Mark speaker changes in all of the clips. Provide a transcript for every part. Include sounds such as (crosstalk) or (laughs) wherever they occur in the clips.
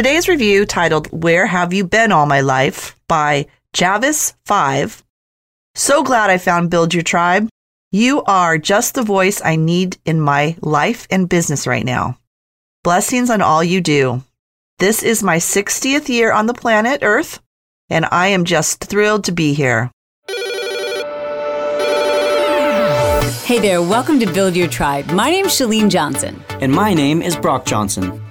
Speaker 1: Today's review, titled Where Have You Been All My Life by Javis5. So glad I found Build Your Tribe. You are just the voice I need in my life and business right now. Blessings on all you do. This is my 60th year on the planet Earth, and I am just thrilled to be here.
Speaker 2: Hey there, welcome to Build Your Tribe. My name is Chalene Johnson.
Speaker 3: And my name is Brock Johnson.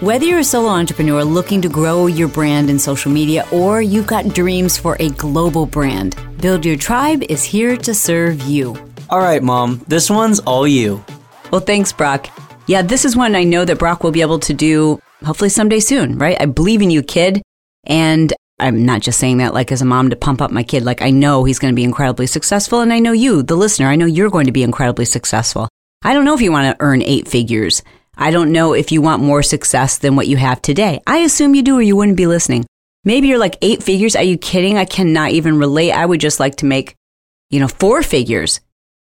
Speaker 2: Whether you're a solo entrepreneur looking to grow your brand in social media or you've got dreams for a global brand, Build Your Tribe is here to serve you.
Speaker 3: All right, Mom, this one's all you.
Speaker 2: Well, thanks, Brock. Yeah, this is one I know that Brock will be able to do hopefully someday soon, right? I believe in you, kid. And I'm not just saying that like as a mom to pump up my kid. Like I know he's going to be incredibly successful. And I know you, the listener, I know you're going to be incredibly successful. I don't know if you want to earn eight figures. I don't know if you want more success than what you have today. I assume you do or you wouldn't be listening. Maybe you're like eight figures. Are you kidding? I cannot even relate. I would just like to make, you know, four figures.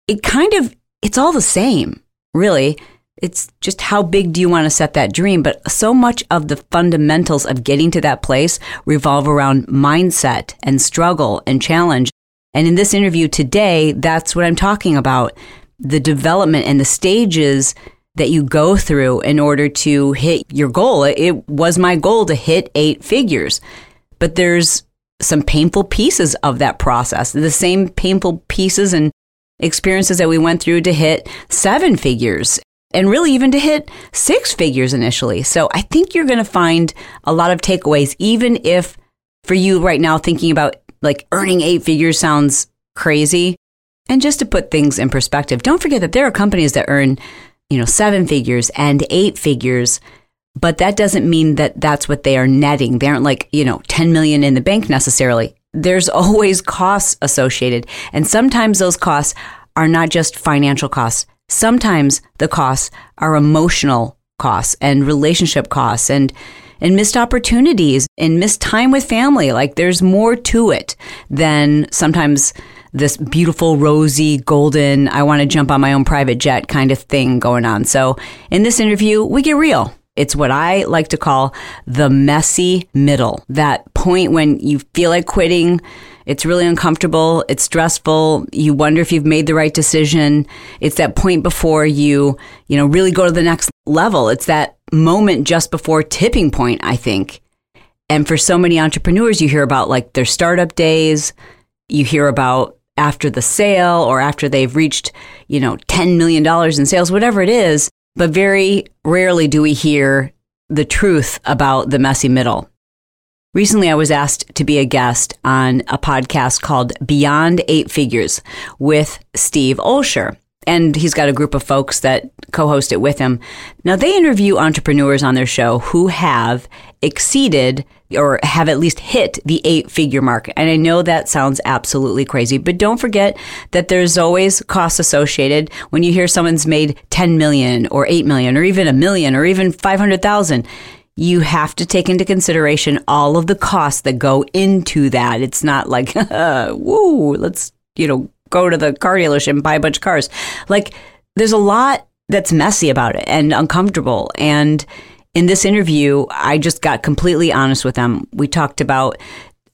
Speaker 2: It kind of, it's all the same, really. It's just how big do you want to set that dream? But so much of the fundamentals of getting to that place revolve around mindset and struggle and challenge. And in this interview today, that's what I'm talking about the development and the stages that you go through in order to hit your goal. It was my goal to hit eight figures, but there's some painful pieces of that process. The same painful pieces and experiences that we went through to hit seven figures and really even to hit six figures initially. So I think you're going to find a lot of takeaways, even if for you right now thinking about like earning eight figures sounds crazy. And just to put things in perspective, don't forget that there are companies that earn you know, seven figures and eight figures. But that doesn't mean that that's what they are netting. They aren't like, you know, 10 million in the bank necessarily. There's (laughs) always costs associated. And sometimes those costs are not just financial costs. Sometimes the costs are emotional costs and relationship costs and and missed opportunities and missed time with family. Like there's more to it than sometimes this beautiful, rosy, golden, I want to jump on my own private jet kind of thing going on. So in this interview, we get real. It's what I like to call the messy middle. That point when you feel like quitting, it's really uncomfortable, it's stressful, you wonder if you've made the right decision. It's that point before you, you know, really go to the next level. It's that moment just before tipping point, I think. And for so many entrepreneurs, you hear about like their startup days, you hear about after the sale or after they've reached, you know, $10 million in sales, whatever it is. But very rarely do we hear the truth about the messy middle. Recently, I was asked to be a guest on a podcast called Beyond Eight Figures with Steve Olsher. And he's got a group of folks that co host it with him. Now, they interview entrepreneurs on their show who have exceeded or have at least hit the eight figure mark. And I know that sounds absolutely crazy, but don't forget that there's always costs associated when you hear someone's made 10 million or 8 million or even a million or even 500,000. You have to take into consideration all of the costs that go into that. It's not like, (laughs) uh, woo, let's, you know, go to the car dealership and buy a bunch of cars. Like, there's a lot that's messy about it and uncomfortable. And in this interview, I just got completely honest with them. We talked about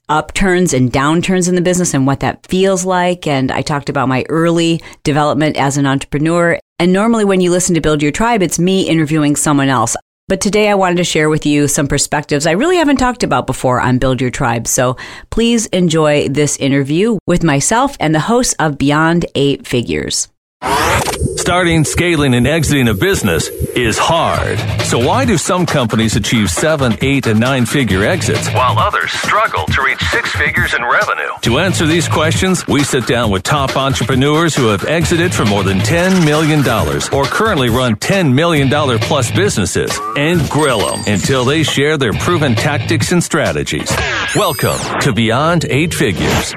Speaker 2: upturns and downturns in the business and what that feels like. And I talked about my early development as an entrepreneur. And normally, when you listen to Build Your Tribe, it's me interviewing someone else. But today I wanted to share with you some perspectives I really haven't talked about before on Build Your Tribe. So please enjoy this interview with myself and the host of Beyond Eight Figures.
Speaker 4: Starting, scaling, and exiting a business is hard. So why do some companies achieve seven, eight, and nine figure exits while others struggle to reach six figures in revenue? To answer these questions, we sit down with top entrepreneurs who have exited for more than $10 million or currently run $10 million plus businesses and grill them until they share their proven tactics and strategies. Welcome to Beyond Eight Figures.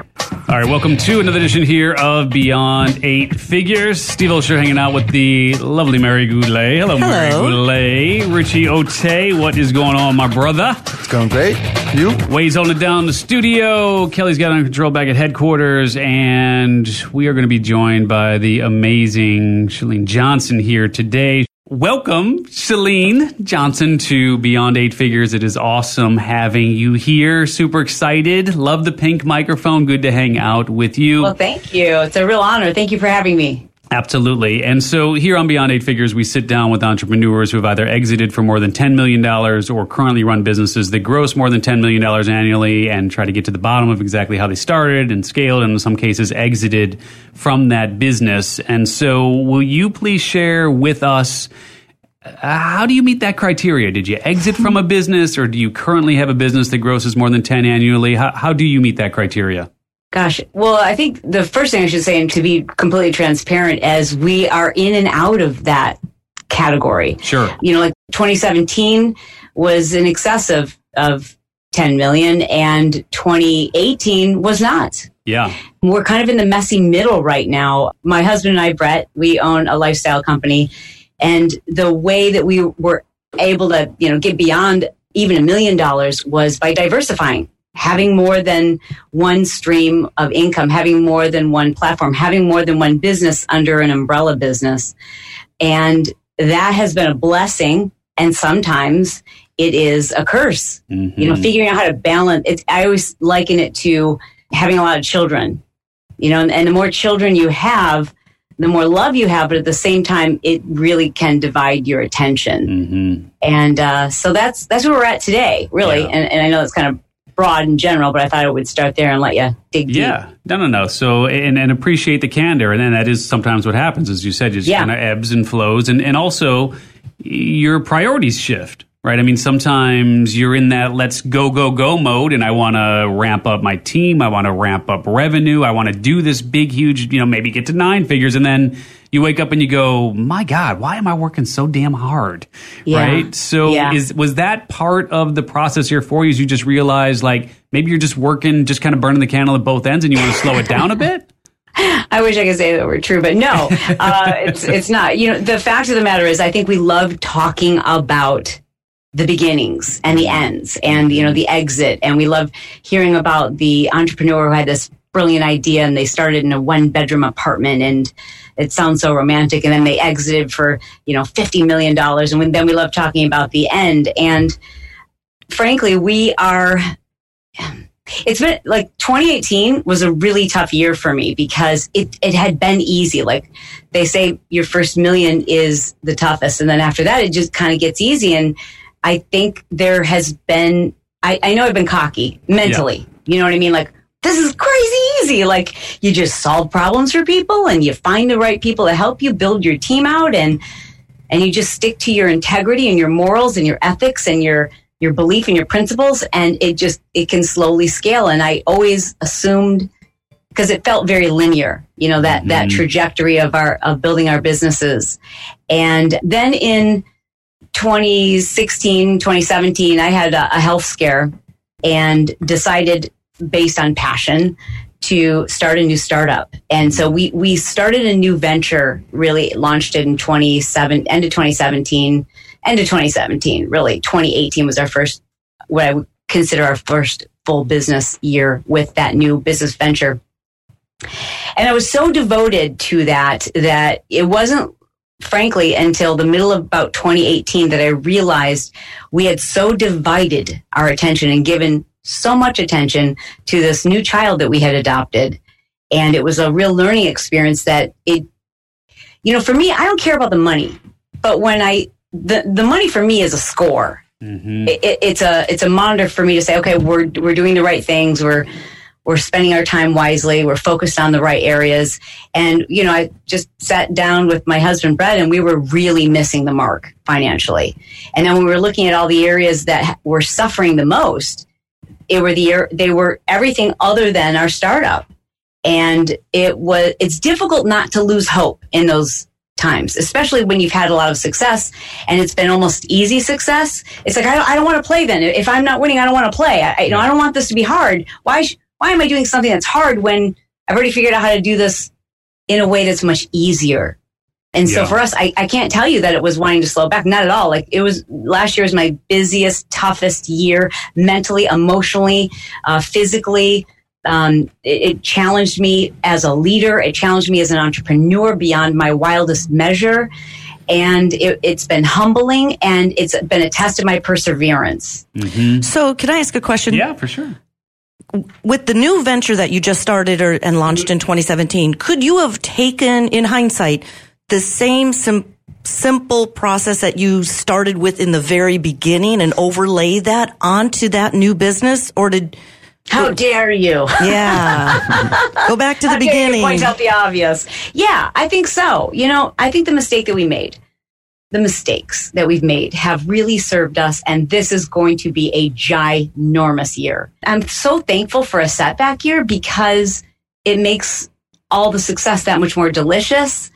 Speaker 5: All right, welcome to another edition here of Beyond Eight Figures. Steve Olsher hanging out with the lovely Mary Goulet. Hello, Mary
Speaker 1: Hello.
Speaker 5: Goulet. Richie Ote, what is going on, my brother?
Speaker 6: It's going great. You?
Speaker 5: Wade's holding it down in the studio. Kelly's got on control back at headquarters, and we are going to be joined by the amazing Chalene Johnson here today. Welcome, Chalene Johnson, to Beyond Eight Figures. It is awesome having you here. Super excited. Love the pink microphone. Good to hang out with you.
Speaker 2: Well, thank you. It's a real honor. Thank you for having me.
Speaker 5: Absolutely. And so here on Beyond Eight Figures, we sit down with entrepreneurs who have either exited for more than $10 million or currently run businesses that gross more than $10 million annually and try to get to the bottom of exactly how they started and scaled and in some cases exited from that business. And so will you please share with us uh, how do you meet that criteria? Did you exit from a business or do you currently have a business that grosses more than 10 annually? How, how do you meet that criteria?
Speaker 2: Gosh, well, I think the first thing I should say, and to be completely transparent, as we are in and out of that category.
Speaker 5: Sure.
Speaker 2: You know, like 2017 was in excess of, of 10 million and 2018 was not.
Speaker 5: Yeah.
Speaker 2: We're kind of in the messy middle right now. My husband and I, Brett, we own a lifestyle company. And the way that we were able to, you know, get beyond even a million dollars was by diversifying, having more than one stream of income, having more than one platform, having more than one business under an umbrella business. And that has been a blessing. And sometimes it is a curse.
Speaker 5: Mhm.
Speaker 2: You know, figuring out how to balance it. I always liken it to having a lot of children. You know, and, and the more children you have, the more love you have, but at the same time, it really can divide your attention.
Speaker 5: Mhm.
Speaker 2: And uh, so that's that's where we're at today, really.
Speaker 5: Yeah.
Speaker 2: And, and I know it's kind of broad in general, but I thought I would start there and let you dig deep.
Speaker 5: Yeah, no, no, no. So, and, and appreciate the candor, and then that is sometimes what happens, as you said, just
Speaker 2: Yeah.
Speaker 5: kind of ebbs and flows, and and also your priorities shift, right? I mean, sometimes you're in that let's go, go, go mode, and I want to ramp up my team, I want to ramp up revenue, I want to do this big, huge, you know, maybe get to nine figures, and then you wake up and you go, my God, why am I working so damn hard,
Speaker 2: Yeah.
Speaker 5: right? So,
Speaker 2: Yeah.
Speaker 5: is was that part of the process here for you? Is you just realize like maybe you're just working, just kind of burning the candle at both ends, and you want to slow it down a bit? (laughs)
Speaker 2: I wish I could say that were true, but no, (laughs) uh, it's it's not. You know, the fact of the matter is, I think we love talking about the beginnings and the ends, and you know, the exit, and we love hearing about the entrepreneur who had this brilliant idea and they started in a one bedroom apartment and it sounds so romantic and then they exited for you know 50 million dollars and then we love talking about the end and frankly we are it's been like 2018 was a really tough year for me because it, it had been easy. Like they say your first million is the toughest. And then after that, it just kind of gets easy. And I think there has been, I, I know I've been cocky mentally. You know what I mean? Like, this is crazy easy. Like you just solve problems for people and you find the right people to help you build your team out and, and you just stick to your integrity and your morals and your ethics and your, your belief and your principles and it just it can slowly scale and i always assumed because it felt very linear you know that that mm-hmm. trajectory of our of building our businesses and then in 2016 2017 i had a, a health scare and decided based on passion to start a new startup. And so we we started a new venture really launched it in 27 end of 2017 end of 2017 really. 2018 was our first what i would consider our first full business year with that new business venture. And i was so devoted to that that it wasn't frankly until the middle of about 2018 that i realized we had so divided our attention and given so much attention to this new child that we had adopted. And it was a real learning experience that it you know for me i don't care about the money but when i the, the money for me is a score.
Speaker 5: Mm-hmm.
Speaker 2: it, it- it's a it's a monitor for me to say okay we're we're doing the right things. We're we're spending our time wisely. We're focused on the right areas. And you know i just sat down with my husband brett and we were really missing the mark financially. And then we were looking at all the areas that were suffering the most it were the they were everything other than our startup. And it was it's difficult not to lose hope in those times especially when you've had a lot of success and it's been almost easy success. It's like i don't, I don't want to play then. If i'm not winning i don't want to play. I, you know i don't want this to be hard. Why sh- why am i doing something that's hard when I've already figured out how to do this in a way that's much easier. And so
Speaker 5: Yeah.
Speaker 2: for us, I, I can't tell you that it was wanting to slow back. Not at all. Like it was last year was my busiest, toughest year mentally, emotionally, uh, physically. Um, it, it challenged me as a leader. It challenged me as an entrepreneur beyond my wildest measure. And it, it's been humbling and it's been a test of my perseverance.
Speaker 6: So, can I ask a question?
Speaker 5: Yeah, for sure.
Speaker 6: With the new venture that you just started or, and launched in 2017, could you have taken, in hindsight, the same sim- simple process that you started with in the very beginning and overlay that onto that new business? Or did,
Speaker 2: How dare you?
Speaker 6: yeah, go back to the (laughs)
Speaker 2: How
Speaker 6: beginning?
Speaker 2: Point out the obvious. Yeah, I think so. You know, I think the mistake that we made, the mistakes that we've made have really served us, and this is going to be a ginormous year. I'm so thankful for a setback year because it makes all the success that much more delicious.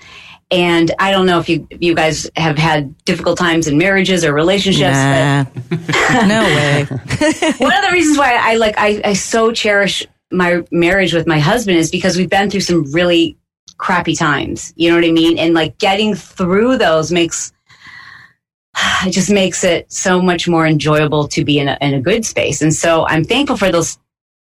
Speaker 2: And I don't know if you you guys have had difficult times in marriages or relationships, but
Speaker 6: Nah. (laughs) no way. (laughs)
Speaker 2: one of the reasons why I like I, I so cherish my marriage with my husband is because we've been through some really crappy times. You know what I mean? And like getting through those makes it just makes it so much more enjoyable to be in a, in a good space. And so I'm thankful for those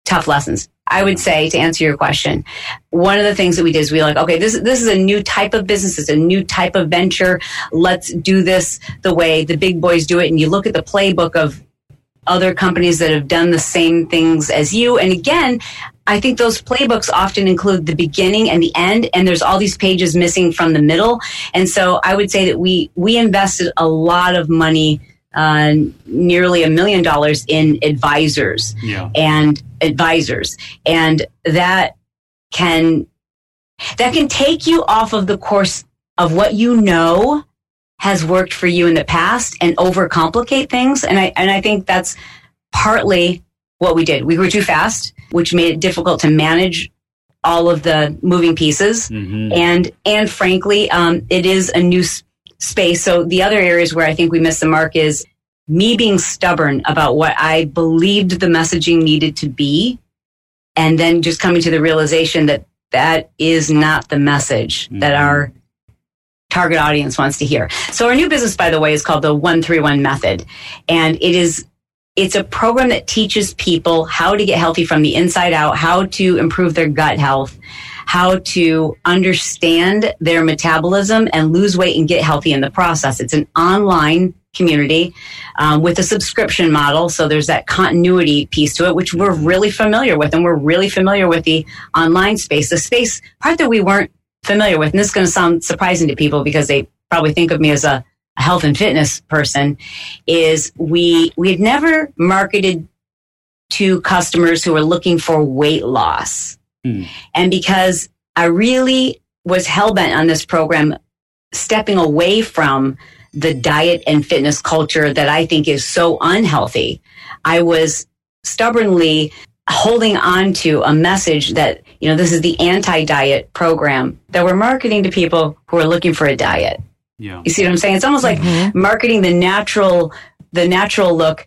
Speaker 2: tough lessons. I would say to answer your question, one of the things that we did is we like, okay, this this is a new type of business, it's a new type of venture. Let's do this the way the big boys do it. And you look at the playbook of other companies that have done the same things as you. And again, I think those playbooks often include the beginning and the end, and there's all these pages missing from the middle. And so I would say that we we invested a lot of money, uh, nearly a million dollars in advisors
Speaker 5: Yeah.
Speaker 2: and advisors, and that can that can take you off of the course of what you know has worked for you in the past and overcomplicate things. And I and I think that's partly what we did. We grew too fast, which made it difficult to manage all of the moving pieces.
Speaker 5: Mhm.
Speaker 2: And and frankly, um, it is a new s- space. So the other areas where I think we missed the mark is me being stubborn about what I believed the messaging needed to be, and then just coming to the realization that that is not the message that
Speaker 5: Mhm.
Speaker 2: our target audience wants to hear. So our new business, by the way, is called the 131 method. And it is, it's a program that teaches people how to get healthy from the inside out, how to improve their gut health, how to understand their metabolism and lose weight and get healthy in the process. It's an online community um, with a subscription model. So there's that continuity piece to it, which we're really familiar with. And we're really familiar with the online space, the space part that we weren't familiar with. And this is going to sound surprising to people because they probably think of me as a, a health and fitness person is we, we had never marketed to customers who were looking for weight loss.
Speaker 5: Hmm.
Speaker 2: And because I really was hell bent on this program, stepping away from the diet and fitness culture that I think is so unhealthy, I was stubbornly holding on to a message that, you know, this is the anti diet program that we're marketing to people who are looking for a diet.
Speaker 5: Yeah.
Speaker 2: You see what I'm saying? It's almost like marketing the natural, the natural look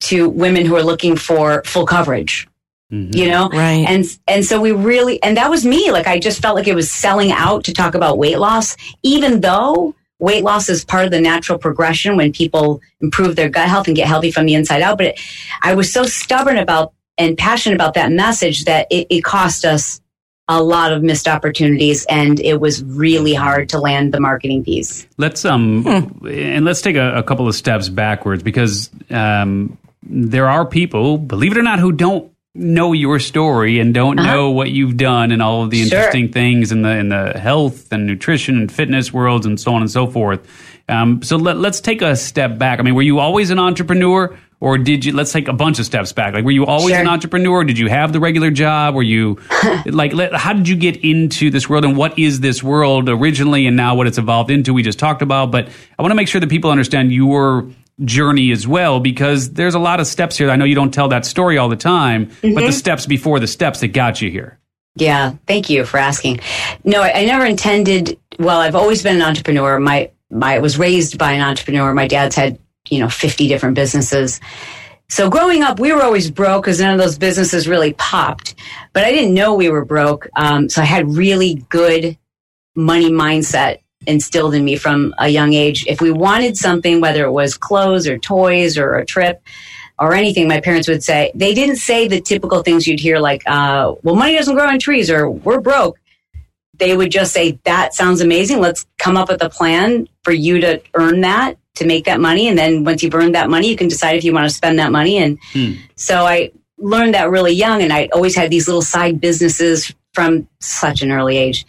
Speaker 2: to women who are looking for full coverage.
Speaker 5: Mhm.
Speaker 2: You know,
Speaker 6: Right.
Speaker 2: and and so we really, and that was me. Like I just felt like it was selling out to talk about weight loss, even though weight loss is part of the natural progression when people improve their gut health and get healthy from the inside out. But it, I was so stubborn about and passionate about that message that it, it cost us a lot of missed opportunities, and it was really hard to land the marketing piece.
Speaker 5: Let's um and let's take a, a couple of steps backwards because um, there are people, believe it or not, who don't know your story and don't know what you've done and all of the
Speaker 2: Uh-huh. Sure.
Speaker 5: interesting things in the in the health and nutrition and fitness worlds and so on and so forth. Um, so let, let's take a step back. I mean, were you always an entrepreneur? Or did you? Let's take a bunch of steps back. Like, were you always
Speaker 2: Sure.
Speaker 5: an entrepreneur? Did you have the regular job? Were you (laughs) like? Let, how did you get into this world? And what is this world originally, and now what it's evolved into? We just talked about, but I want to make sure that people understand your journey as well, because there's a lot of steps here. I know you don't tell that story all the time, but the mm-hmm. steps before the steps that got you here.
Speaker 2: Yeah, thank you for asking. No, I, I never intended. Well, I've always been an entrepreneur. My my I was raised by an entrepreneur. My dad's had you know fifty different businesses. So growing up, we were always broke because none of those businesses really popped. But I didn't know we were broke. Um, so I had really good money mindset instilled in me from a young age. If we wanted something, whether it was clothes or toys or a trip or anything, my parents would say, they didn't say the typical things you'd hear like, uh, well, money doesn't grow on trees or we're broke. They would just say, that sounds amazing. Let's come up with a plan for you to earn that, to make that money. And then once you've earned that money, you can decide if you want to spend that money. And
Speaker 5: Hmm.
Speaker 2: so I learned that really young and I always had these little side businesses from such an early age.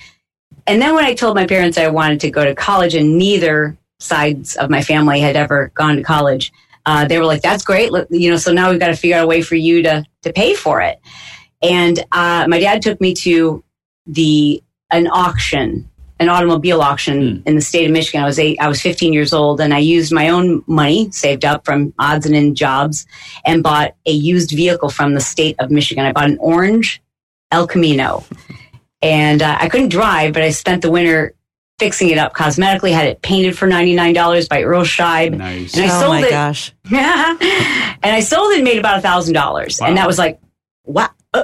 Speaker 2: And then when I told my parents I wanted to go to college and neither sides of my family had ever gone to college, uh, they were like, that's great. You know, so now we've got to figure out a way for you to, to pay for it. And uh, my dad took me to the an auction, an automobile auction in the state of Michigan. I was eight, I was 15 years old, and I used my own money saved up from odds and end jobs, and bought a used vehicle from the state of Michigan. I bought an orange El Camino, and uh, I couldn't drive, but I spent the winter fixing it up cosmetically. Had it painted for $99 by Earl Scheib.
Speaker 5: Nice.
Speaker 2: And I
Speaker 6: oh
Speaker 2: sold
Speaker 6: my
Speaker 2: it.
Speaker 6: gosh. (laughs)
Speaker 2: and I sold it and made about a thousand dollars.
Speaker 5: Wow.
Speaker 2: And that was like, wow, uh,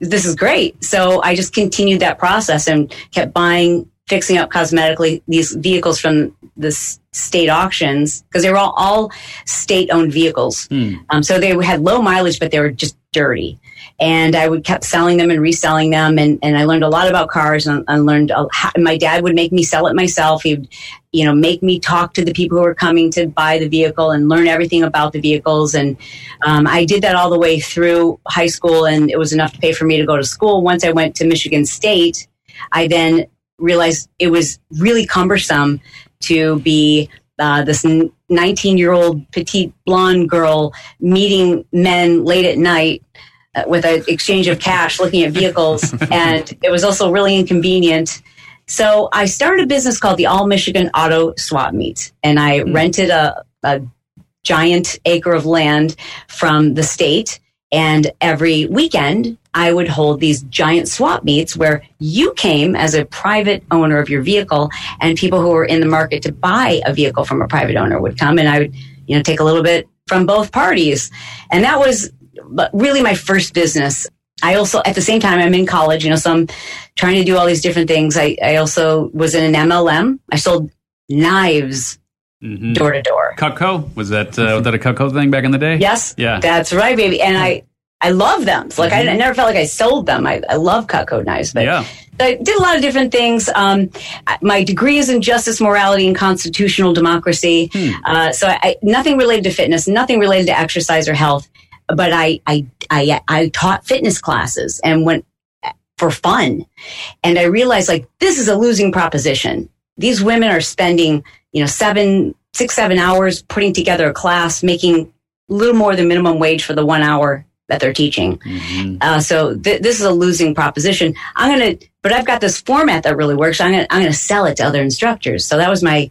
Speaker 2: this is great. So I just continued that process and kept buying, fixing up cosmetically these vehicles from the state auctions because they were all, all state owned vehicles.
Speaker 5: Hmm.
Speaker 2: Um, so they had low mileage, but they were just dirty. And I would kept selling them and reselling them, and, and I learned a lot about cars. And I learned a, how, my dad would make me sell it myself. He'd, you know, make me talk to the people who were coming to buy the vehicle and learn everything about the vehicles. And um, I did that all the way through high school, and it was enough to pay for me to go to school. Once I went to Michigan State, I then realized it was really cumbersome to be uh, this 19 year old petite blonde girl meeting men late at night uh, with an exchange of cash looking at vehicles. (laughs) and it was also really inconvenient. So I started a business called the All Michigan Auto Swap Meet, and I rented a, a giant acre of land from the state. And every weekend, I would hold these giant swap meets where you came as a private owner of your vehicle, and people who were in the market to buy a vehicle from a private owner would come, and I would, you know, take a little bit from both parties. And that was really my first business. I also, at the same time, I'm in college, you know, so I'm trying to do all these different things. I, I also was in an MLM. I sold knives. Door to door.
Speaker 5: Cutco was that uh, was that a Cutco thing back in the day?
Speaker 2: Yes,
Speaker 5: Yeah.
Speaker 2: that's right, baby. And I, I love them. Like I, I never felt like I sold them. I, I love Cutco knives, but
Speaker 5: Yeah.
Speaker 2: I did a lot of different things. Um, my degree is in justice, morality, and constitutional democracy. Uh, so I, I, nothing related to fitness, nothing related to exercise or health. But I, I, I, I taught fitness classes and went for fun. And I realized like this is a losing proposition. These women are spending, you know, seven, six, seven hours putting together a class, making a little more than minimum wage for the one hour that they're teaching. Uh, so th- this is a losing proposition. I'm gonna, but I've got this format that really works. I'm gonna, I'm gonna sell it to other instructors. So that was my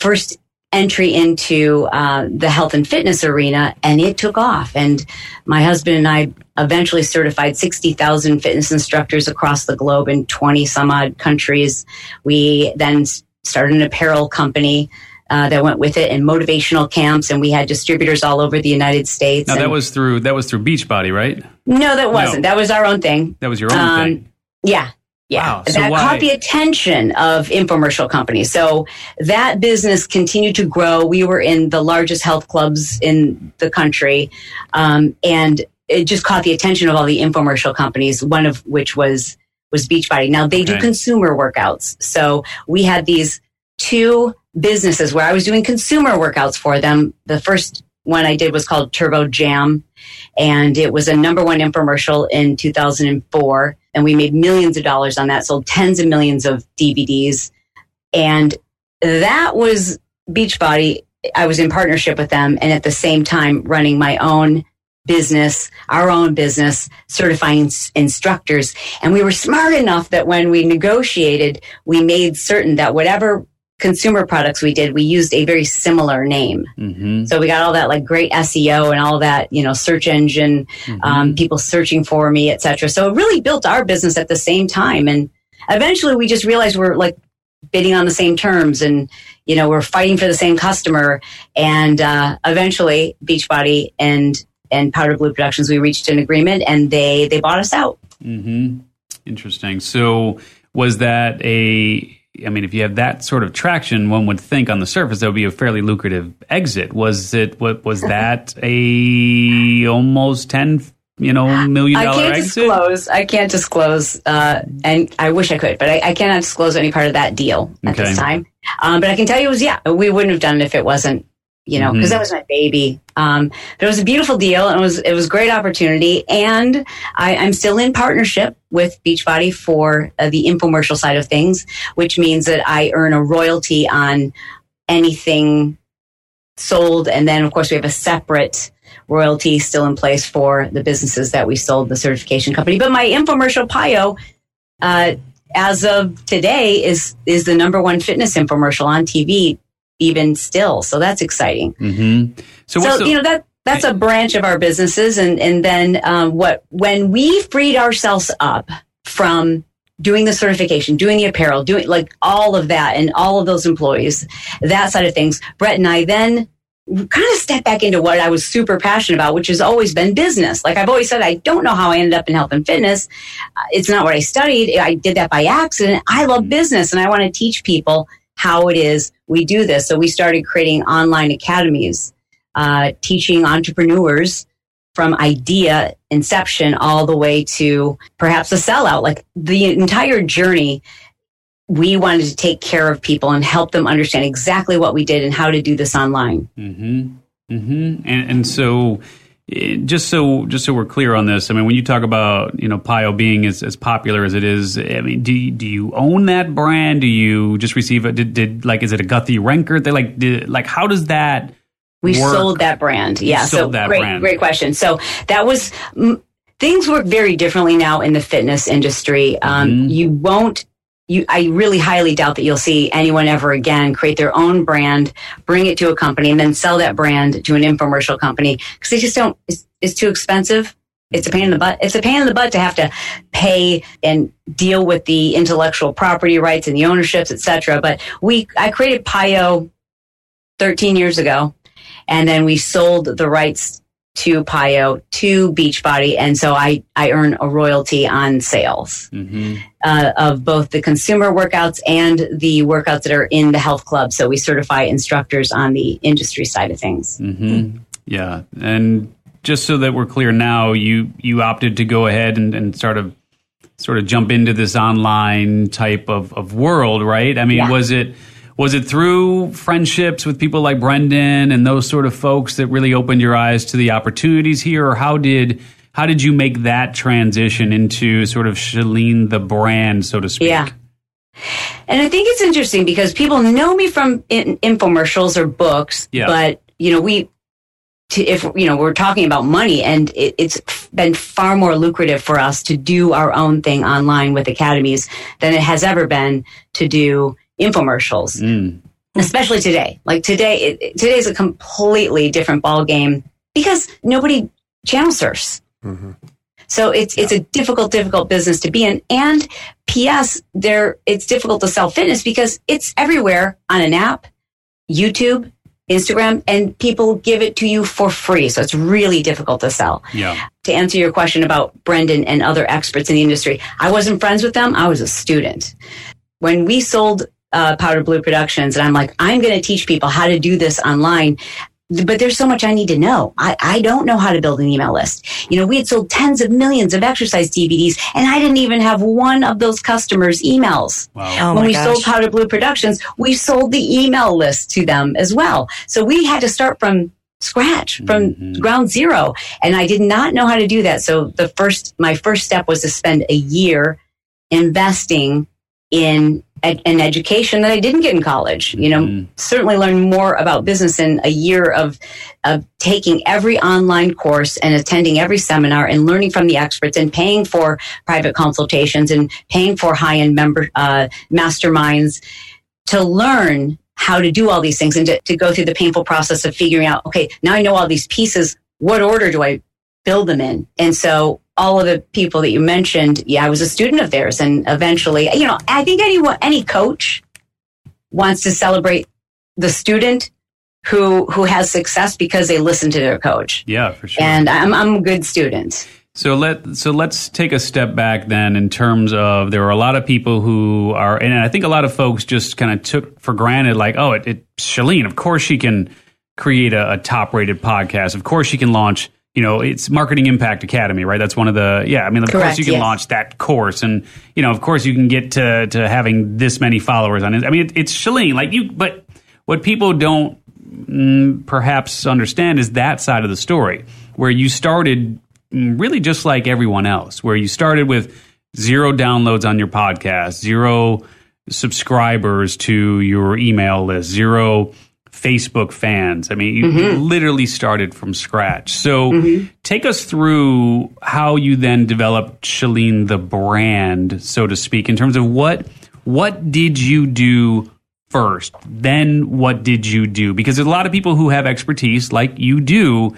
Speaker 2: first entry into uh, the health and fitness arena, and it took off. And my husband and I eventually certified 60,000 fitness instructors across the globe in 20 some odd countries. We then started an apparel company. Uh, that went with it and motivational camps and we had distributors all over the united states
Speaker 5: Now that was through that was through Beachbody, right?
Speaker 2: no that wasn't that was our own thing
Speaker 5: That was your own
Speaker 2: Um,
Speaker 5: thing.
Speaker 2: yeah. Yeah.
Speaker 5: Wow, so
Speaker 2: that
Speaker 5: why-
Speaker 2: caught the attention of infomercial companies. So that business continued to grow. We were in the largest health clubs in the country. Um, and it just caught the attention of all the infomercial companies, one of which was, was Beachbody. Now they do
Speaker 5: Okay.
Speaker 2: consumer workouts. So we had these two businesses where I was doing consumer workouts for them. The first one I did was called Turbo Jam and it was a number one infomercial in 2004 and we made millions of dollars on that sold tens of millions of dvds and that was beachbody i was in partnership with them and at the same time running my own business our own business certifying s- instructors and we were smart enough that when we negotiated we made certain that whatever consumer products we did we used a very similar name
Speaker 5: hmm
Speaker 2: so we got all that like great SEO and all that, you know, search engine, um, people searching for me, et cetera. So it really built our business at the same time. And eventually we just realized we're like bidding on the same terms and, you know, we're fighting for the same customer. And uh, eventually Beachbody and and Powder Blue Productions, we reached an agreement and they, they bought us out.
Speaker 5: hmm Interesting. So was that a? I mean, if you have that sort of traction, one would think on the surface that would be a fairly lucrative exit. Was it? What was (laughs) that? A almost ten, you know, million dollar I
Speaker 2: can't
Speaker 5: exit.
Speaker 2: disclose. I can't disclose, uh, and I wish I could, but I, I cannot disclose any part of that deal at
Speaker 5: Okay.
Speaker 2: this time. Um, but I can tell you, it was yeah, we wouldn't have done it if it wasn't, you know, because
Speaker 5: Mhm.
Speaker 2: that was my baby. Um, but it was a beautiful deal, and it was it was a great opportunity. And I, I'm still in partnership with Beachbody for uh, the infomercial side of things, which means that I earn a royalty on anything sold, and then of course we have a separate royalty still in place for the businesses that we sold the certification company. But my infomercial PiYo, uh, as of today, is is the number one fitness infomercial on TV, even still. So that's exciting.
Speaker 5: hmm So,
Speaker 2: So,
Speaker 5: the,
Speaker 2: you know that that's a branch of our businesses, and and then um, what when we freed ourselves up from doing the certification, doing the apparel, doing like all of that, and all of those employees, that side of things, Brett and I then kind of step back into what I was super passionate about, which has always been business. Like I've always said, I don't know how I ended up in health and fitness. It's not what I studied. I did that by accident. I love business and I want to teach people how it is we do this. So we started creating online academies, uh, teaching entrepreneurs from idea inception all the way to perhaps a sellout, like the entire journey we wanted to take care of people and help them understand exactly what we did and how to do this online.
Speaker 5: hmm hmm And, and so, just so just so we're clear on this, I mean, when you talk about you know PiYo being as, as popular as it is, I mean, do you, do you own that brand? Do you just receive it? Did, did like is it a Guthy-Renker? They like did, like how does that?
Speaker 2: We
Speaker 5: work?
Speaker 2: sold that brand. Yeah. so great,
Speaker 5: brand.
Speaker 2: great question. So that was mm, things work very differently now in the fitness industry. Um,
Speaker 5: Mhm.
Speaker 2: You won't. You, I really highly doubt that you'll see anyone ever again create their own brand, bring it to a company, and then sell that brand to an infomercial company because they just don't. It's, it's too expensive. It's a pain in the butt. It's a pain in the butt to have to pay and deal with the intellectual property rights and the ownerships, etc. But we, I created PiYo 13 years ago, and then we sold the rights to PiYo to Beachbody, and so I I earn a royalty on sales
Speaker 5: hmm
Speaker 2: uh, of both the consumer workouts and the workouts that are in the health club. So we certify instructors on the industry side of things.
Speaker 5: hmm Yeah, and just so that we're clear now, you you opted to go ahead and, and sort of sort of jump into this online type of, of world, right? I mean,
Speaker 2: Yeah.
Speaker 5: was it was it through friendships with people like Brendon and those sort of folks that really opened your eyes to the opportunities here, or how did how did you make that transition into sort of Chalene the brand, so to speak?
Speaker 2: Yeah. And I think it's interesting because people know me from in, infomercials or books,
Speaker 5: Yeah.
Speaker 2: but you know, we, to, if you know, we're talking about money, and it, it's been far more lucrative for us to do our own thing online with academies than it has ever been to do infomercials,
Speaker 5: Mm.
Speaker 2: especially today. Like today, it, it- today's a completely different ball game because nobody channel surfs. So it's it's a difficult, difficult business to be in. And P.S. There, it's difficult to sell fitness because it's everywhere on an app, YouTube, Instagram, and people give it to you for free. So it's really difficult to sell.
Speaker 5: Yeah.
Speaker 2: To answer your question about Brendon and other experts in the industry, I wasn't friends with them. I was a student. When we sold uh, Powder Blue Productions, and I'm like, I'm going to teach people how to do this online but there's so much I need to know. I, I don't know how to build an email list. You know, we had sold tens of millions of exercise DVDs, and I didn't even have one of those customers' emails.
Speaker 5: Wow.
Speaker 6: Oh
Speaker 2: when we
Speaker 6: gosh.
Speaker 2: sold Powder Blue Productions, we sold the email list to them as well. So we had to start from scratch, from
Speaker 5: Mhm.
Speaker 2: ground zero. And I did not know how to do that. So the first, my first step was to spend a year investing in ed- an education that I didn't get in college. You know,
Speaker 5: Mhm.
Speaker 2: certainly learn more about business in a year of of taking every online course and attending every seminar and learning from the experts and paying for private consultations and paying for high end member uh, masterminds to learn how to do all these things and to, to go through the painful process of figuring out okay now i know all these pieces what order do i build them in and so all of the people that you mentioned yeah i was a student of theirs and eventually you know i think anyone any coach wants to celebrate the student who who has success because they listen to their coach.
Speaker 5: Yeah, for sure.
Speaker 2: And I'm I'm a good student.
Speaker 5: So let so let's take a step back then in terms of there are a lot of people who are and I think a lot of folks just kind of took for granted like oh it, it Chalene of course she can create a, a top rated podcast of course she can launch you know it's marketing impact academy right that's one of the yeah i mean of
Speaker 2: Correct,
Speaker 5: course you can
Speaker 2: yes.
Speaker 5: launch that course and you know of course you can get to to having this many followers on it i mean it, it's Chalene like you but what people don't mm, perhaps understand is that side of the story where you started mm, really just like everyone else where you started with zero downloads on your podcast zero subscribers to your email list zero facebook fans i mean you, you mm-hmm. literally started from scratch so mm-hmm. take us through how you then developed Chalene the brand so to speak in terms of what what did you do first then what did you do because there's a lot of people who have expertise like you do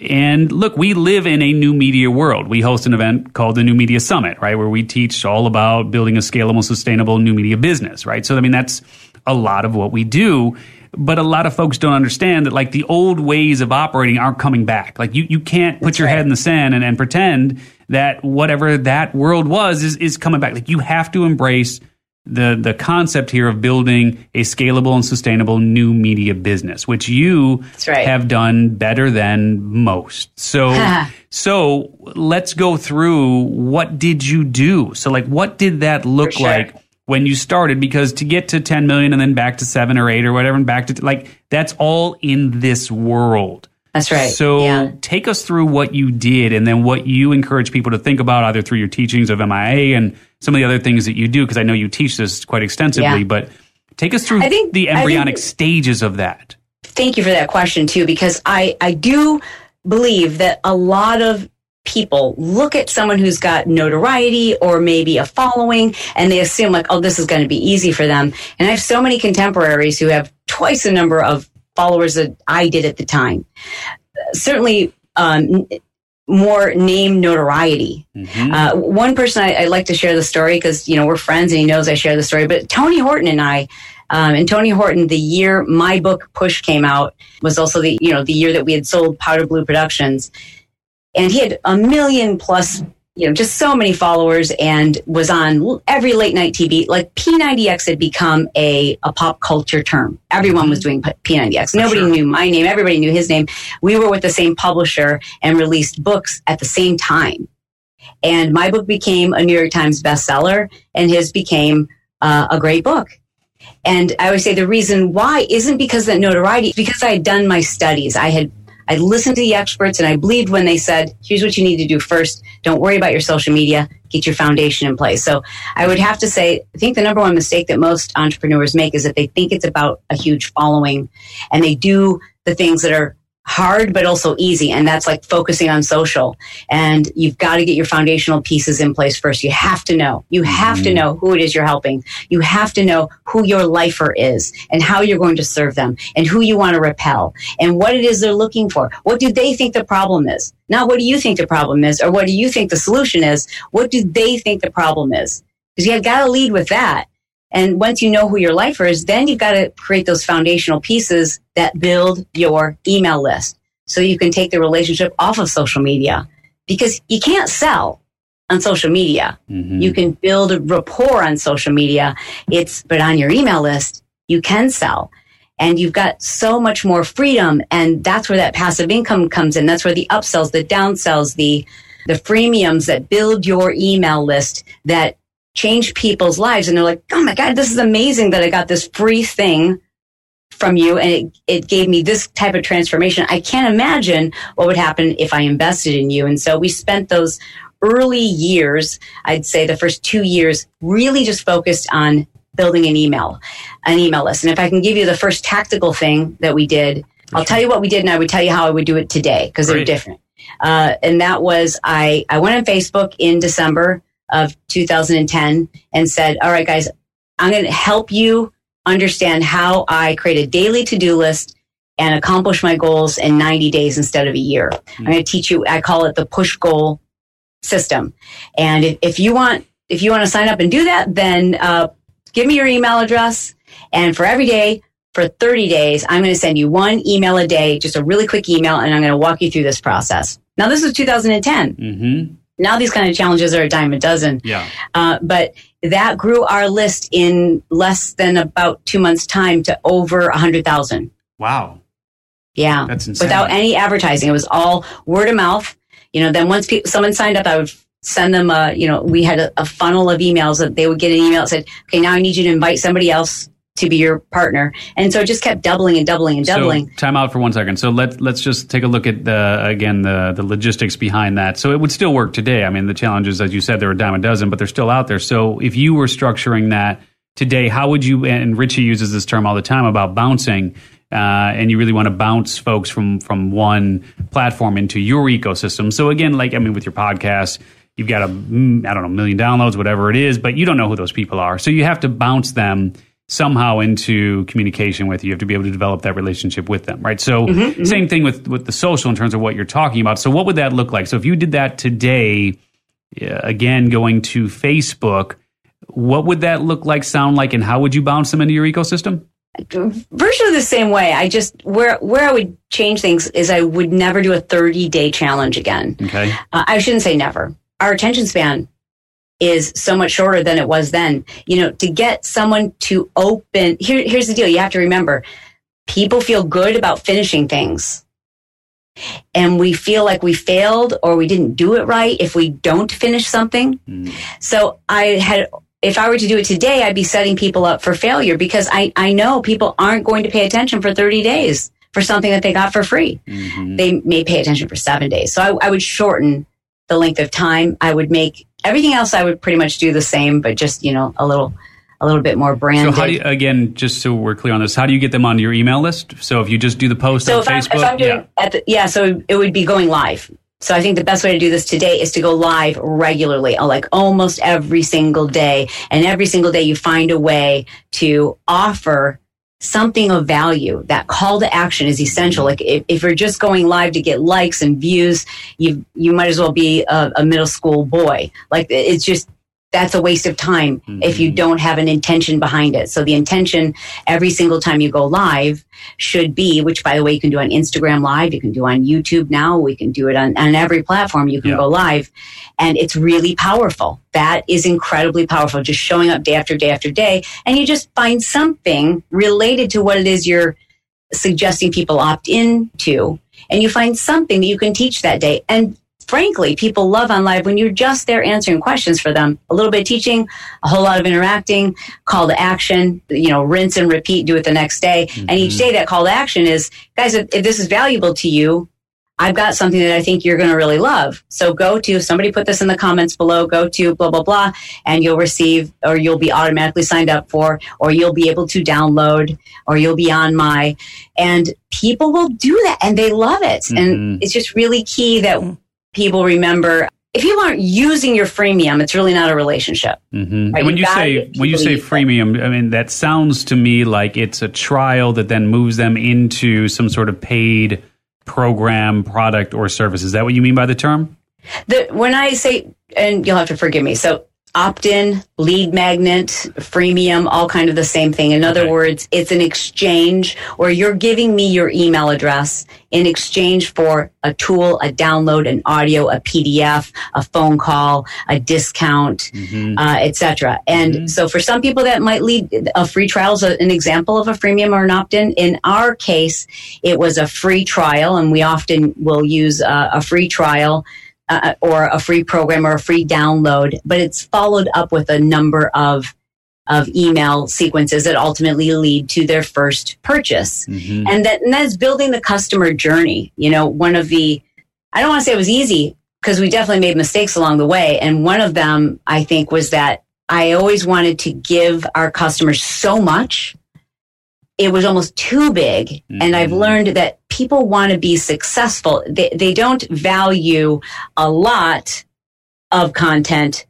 Speaker 5: and look, we live in a new media world. We host an event called the New Media Summit, right, where we teach all about building a scalable, sustainable new media business, right? So, I mean, that's a lot of what we do. But a lot of folks don't understand that, like, the old ways of operating aren't coming back. Like, you, you can't put your head in the sand and, and pretend that whatever that world was is, is coming back. Like, you have to embrace the the concept here of building a scalable and sustainable new media business, which you
Speaker 2: right.
Speaker 5: have done better than most. So (laughs) so let's go through what did you do? So like what did that look
Speaker 2: sure.
Speaker 5: like when you started? Because to get to 10 million and then back to seven or eight or whatever and back to like that's all in this world.
Speaker 2: That's right.
Speaker 5: So
Speaker 2: yeah.
Speaker 5: take us through what you did and then what you encourage people to think about either through your teachings of MIA and some of the other things that you do because I know you teach this quite extensively,
Speaker 2: Yeah.
Speaker 5: but take us through
Speaker 2: I think-
Speaker 5: the
Speaker 2: I think-
Speaker 5: embryonic stages of that.
Speaker 2: thank you for that question too because i i do believe that a lot of people look at someone who's got notoriety or maybe a following and they assume like oh this is going to be easy for them. And i have so many contemporaries who have twice the number of followers that i did at the time. Certainly um, more name notoriety. Uh, one person I, I like to share the story because you know we're friends and he knows I share the story. But Tony Horton and I, um, and Tony Horton, the year my book Push came out was also the you know the year that we had sold Powder Blue Productions, and he had a million plus. You know, just so many followers, and was on every late night TV. Like P90X had become a, a pop culture term. Everyone was doing P- P90X. Nobody knew my name. Everybody knew his name. We were with the same publisher and released books at the same time and my book became a New York Times bestseller, and his became uh, a great book. And I would say the reason why isn't because of that notoriety, because I had done my studies. I had I listened to the experts, and I believed when they said, "Here's what you need to do first. Don't worry about your social media. Get your foundation in place." So I would have to say, I think the number one mistake that most entrepreneurs make is that they think it's about a huge following, and they do the things that are hard but also easy and that's like focusing on social. And you've got to get your foundational pieces in place first. You have to know. You have to mm-hmm. know who it is you're helping. You have to know who your lifer is and how you're going to serve them and who you want to repel and what it is they're looking for. What do they think the problem is? Not what do you think the problem is or what do you think the solution is. What do they think the problem is? Because you have got to lead with that and once you know who your lifer is, then you've got to create those foundational pieces that build your email list so you can take the relationship off of social media because you can't sell on social media. Mm-hmm. You can build a rapport on social media. It's, but on your email list, you can sell and you've got so much more freedom. And that's where that passive income comes in. That's where the upsells, the downsells, the, the freemiums that build your email list that change people's lives. And they're like, oh my God, this is amazing that I got this free thing from you and it, it gave me this type of transformation. I can't imagine what would happen if I invested in you. And so we spent those early years, I'd say the first two years, really just focused on building an email, an email list. And if I can give you the first tactical thing that we did, I'll tell you what we did and I would tell you how I would do it today because they're different. Uh, and that was I, I went on Facebook in December of 2010 and said, all right, guys, I'm going to help you understand how I create a daily to-do list and accomplish my goals in 90 days instead of a year. I'm going to teach you, I call it the push goal system. And if, if you want, if you want to sign up and do that, then uh, give me your email address. And for every day, for 30 days, I'm going to send you one email a day, just a really quick email, and I'm going to walk you through this process. Now, this was 2010.
Speaker 5: Mm-hmm.
Speaker 2: Now these kind of challenges are a dime a dozen.
Speaker 5: Yeah.
Speaker 2: Uh, but that grew our list in less than about two months' time to over 100,000.
Speaker 5: Wow.
Speaker 2: Yeah.
Speaker 5: That's insane.
Speaker 2: Without any advertising. It was all word of mouth. You know, then once people, someone signed up, I would send them a, you know, we had a, a funnel of emails that they would get an email that said, okay, now I need you to invite somebody else to be your partner. And so it just kept doubling and doubling and doubling.
Speaker 5: So, time out for one second. So let let's just take a look at the again the the logistics behind that. So it would still work today. I mean, the challenges, as you said, there are a dime a dozen, but they're still out there. So if you were structuring that today, how would you? And Richie uses this term all the time about bouncing. Uh, and you really want to bounce folks from from one platform into your ecosystem. So again, like I mean, with your podcast, you've got a mm, don't know million downloads, whatever it is, but you don't know who those people are. So you have to bounce them somehow into communication with you. You have to be able to develop that relationship with them, right? So
Speaker 2: Mm-hmm,
Speaker 5: same thing with with the social in terms of what you're talking about. So what would that look like? So if you did that today, uh, again going to Facebook, what would that look like, sound like, and how would you bounce them into your ecosystem?
Speaker 2: virtually the same way. I just where where I would change things is I would never do a 30 day challenge again.
Speaker 5: Okay.
Speaker 2: Uh, I shouldn't say never. Our attention span is so much shorter than it was then. You know, to get someone to open here, here's the deal. You have to remember, people feel good about finishing things. And we feel like we failed or we didn't do it right if we don't finish something. Mm. So I had, if I were to do it today, I'd be setting people up for failure because I, I know people aren't going to pay attention for 30 days for something that they got for free. Mm-hmm. They may pay attention for seven days. So I, I would shorten the length of time. I would make everything else I would pretty much do the same, but just, you know, a little, a little bit more
Speaker 5: brand.
Speaker 2: So
Speaker 5: how do you, again, just so we're clear on this, how do you get them onto your email list? So if you just do the post
Speaker 2: so
Speaker 5: on
Speaker 2: I'm,
Speaker 5: Facebook,
Speaker 2: I'm doing
Speaker 5: yeah.
Speaker 2: at the, yeah, so it would be going live. So I think the best way to do this today is to go live regularly, uh, like almost every single day. And every single day you find a way to offer something of value. That call to action is essential. Like if, if you're just going live to get likes and views, you you might as well be a, a middle school boy. Like it's just that's a waste of time if you mm-hmm. don't have an intention behind it. So the intention every single time you go live should be, which by the way, you can do on Instagram live, you can do on YouTube now, we can do it on, on every platform, you can
Speaker 5: Yeah.
Speaker 2: go live. And it's really powerful. That is incredibly powerful. Just showing up day after day after day. And you just find something related to what it is you're suggesting people opt in to. And you find something that you can teach that day. And frankly, people love on live when you're just there answering questions for them. A little bit of teaching, a whole lot of interacting, call to action, you know, rinse and repeat, do it the next day. And each mm-hmm. day that call to action is, guys, if, if this is valuable to you, I've got something that I think you're going to really love. So go to somebody put this in the comments below, go to blah, blah, blah, and you'll receive or you'll be automatically signed up for, or you'll be able to download, or you'll be on my, and people will do that and they love it. And mm-hmm. it's just really key that mm-hmm. People remember if you aren't using your freemium, it's really not a relationship.
Speaker 5: Mhm.
Speaker 2: Right,
Speaker 5: And when
Speaker 2: you
Speaker 5: you say when you say
Speaker 2: to use it.
Speaker 5: freemium, I mean that sounds to me like it's a trial that then moves them into some sort of paid program, product, or service. Is that what you mean by the term?
Speaker 2: The, when I say, and you'll have to forgive me, so opt-in, lead magnet, freemium, all kind of the same thing. In other
Speaker 5: Okay.
Speaker 2: words, it's an exchange where you're giving me your email address in exchange for a tool, a download, an audio, a PDF, a phone call, a discount, uh, etc. And so for some people that might lead a free trial is an example of a freemium or an opt-in. In our case, it was a free trial and we often will use uh, a free trial uh, or a free program or a free download, but it's followed up with a number of of email sequences that ultimately lead to their first purchase. And that and that's building the customer journey. You know, one of the I don't want to say it was easy because we definitely made mistakes along the way. And one of them I think was that I always wanted to give our customers so much. It was almost too big. And I've mm-hmm. learned that people want to be successful. They, they don't value a lot of content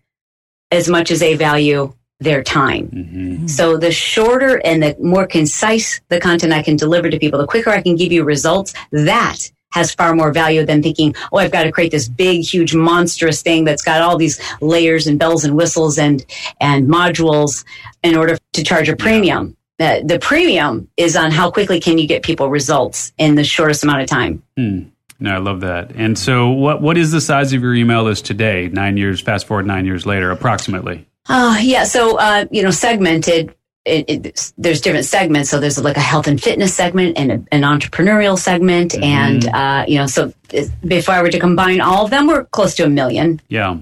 Speaker 2: as much as they value their time. Mm-hmm. So the shorter and the more concise the content I can deliver to people, the quicker I can give you results, that has far more value than thinking, oh, I've got to create this big, huge, monstrous thing that's got all these layers and bells and whistles and, and modules in order to charge a premium. The, the premium is on how quickly can you get people results in the shortest amount of time.
Speaker 5: Hmm. No, I love that. And so, what what is the size of your email list today? Nine years, fast forward nine years later, approximately.
Speaker 2: Uh, yeah. So, uh, you know, segmented. It, it, there's different segments. So there's like a health and fitness segment and a, an entrepreneurial segment. Mm-hmm. And, uh, you know, so if I were to combine all of them, we're close to a million.
Speaker 5: Yeah.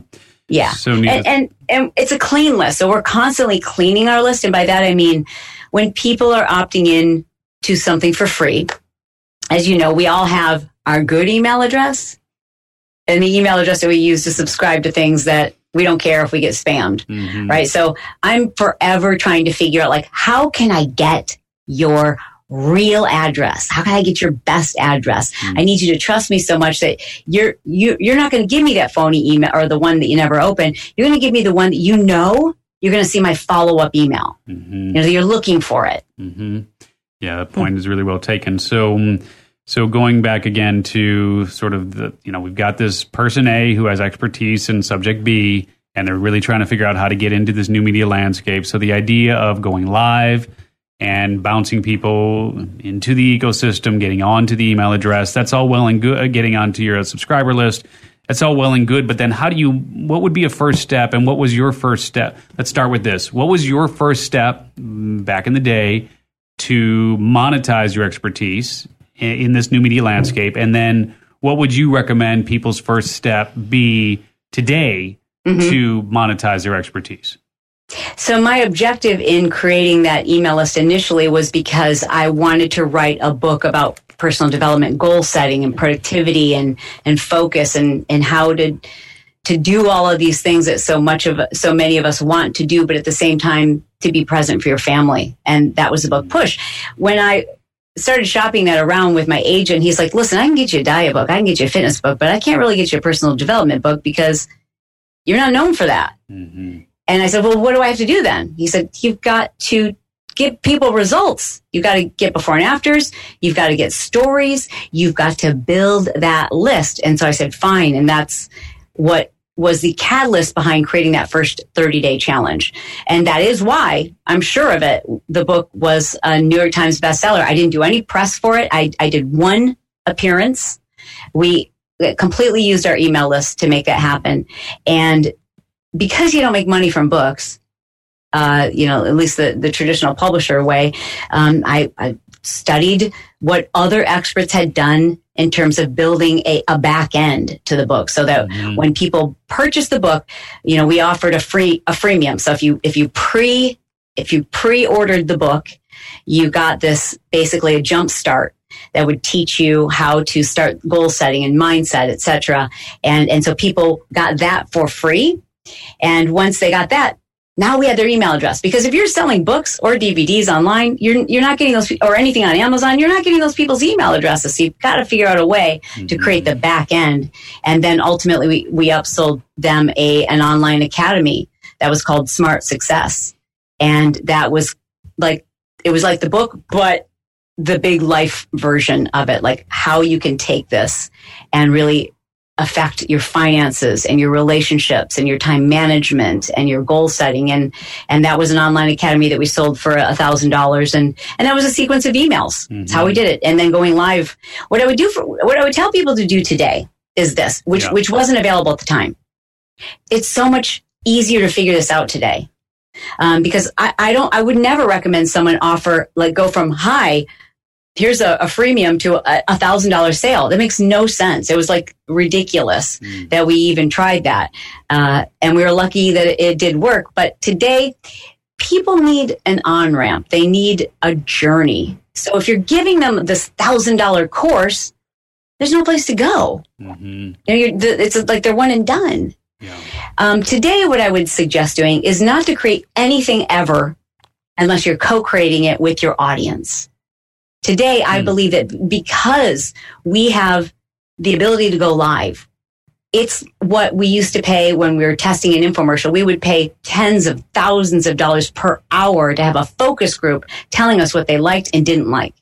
Speaker 2: Yeah. So and, and, and it's a clean list. So we're constantly cleaning our list. And by that, I mean, when people are opting in to something for free, as you know, we all have our good email address and the email address that we use to subscribe to things that we don't care if we get spammed, mm-hmm. right? So I'm forever trying to figure out like, how can I get your real address? How can I get your best address? Mm-hmm. I need you to trust me so much that you're you, you're not going to give me that phony email or the one that you never open. You're going to give me the one that you know you're going to see my follow up email. Mm-hmm. You know, you're looking for it.
Speaker 5: Mm-hmm. Yeah, that point is really well taken. So. So going back again to sort of the, you know, we've got this person A who has expertise in subject B, and they're really trying to figure out how to get into this new media landscape. So the idea of going live and bouncing people into the ecosystem, getting onto the email address, that's all well and good. Getting onto your subscriber list, that's all well and good. But then how do you, what would be a first step? And what was your first step? Let's start with this. What was your first step mm, back in the day to monetize your expertise in this new media landscape? And then what would you recommend people's first step be today mm-hmm. to monetize their expertise?
Speaker 2: So my objective in creating that email list initially was because I wanted to write a book about personal development, goal setting and productivity and, and focus and, and how to, to do all of these things that so much of, so many of us want to do, but at the same time to be present for your family. And that was the book push. When I started shopping that around with my agent. He's like, listen, I can get you a diet book. I can get you a fitness book, but I can't really get you a personal development book because you're not known for that. Mm-hmm. And I said, well, what do I have to do then? He said, you've got to give people results. You've got to get before and afters. You've got to get stories. You've got to build that list. And so I said, fine. And that's what was the catalyst behind creating that first 30 day challenge. And that is why I'm sure of it. The book was a New York Times bestseller. I didn't do any press for it. I, I did one appearance. We completely used our email list to make that happen. And because you don't make money from books, uh, you know, at least the, the traditional publisher way, um, I, I studied what other experts had done in terms of building a, a back end to the book so that mm-hmm. when people purchase the book, you know, we offered a free, a freemium. So if you, if you pre, if you pre-ordered the book, you got this basically a jump start that would teach you how to start goal setting and mindset, etc. And, and so people got that for free. And once they got that, now we had their email address because if you're selling books or DVDs online, you're you're not getting those or anything on Amazon, you're not getting those people's email addresses. So you've got to figure out a way mm-hmm. to create the back end, and then ultimately we we upsold them a an online academy that was called Smart Success, and that was like it was like the book, but the big life version of it, like how you can take this and really affect your finances and your relationships and your time management and your goal setting. And and that was an online academy that we sold for a thousand dollars. And and that was a sequence of emails. Mm-hmm. that's how we did it. And then going live. What i would do for what i would tell people to do today is this which yeah. which wasn't available at the time. It's so much easier to figure this out today. Um, because I, I don't i would never recommend someone offer like go from hi here's a, a freemium to a thousand dollar sale. That makes no sense. It was like ridiculous mm. that we even tried that. Uh, and we were lucky that it did work. But today, people need an on ramp. They need a journey. So if you're giving them this thousand dollar course, there's no place to go. Mm-hmm. You know, it's like they're one and done. Yeah. Um, today, what I would suggest doing is not to create anything ever unless you're co-creating it with your audience. Today, I mm. believe that because we have the ability to go live, it's what we used to pay when we were testing an infomercial. We would pay tens of thousands of dollars per hour to have a focus group telling us what they liked and didn't like.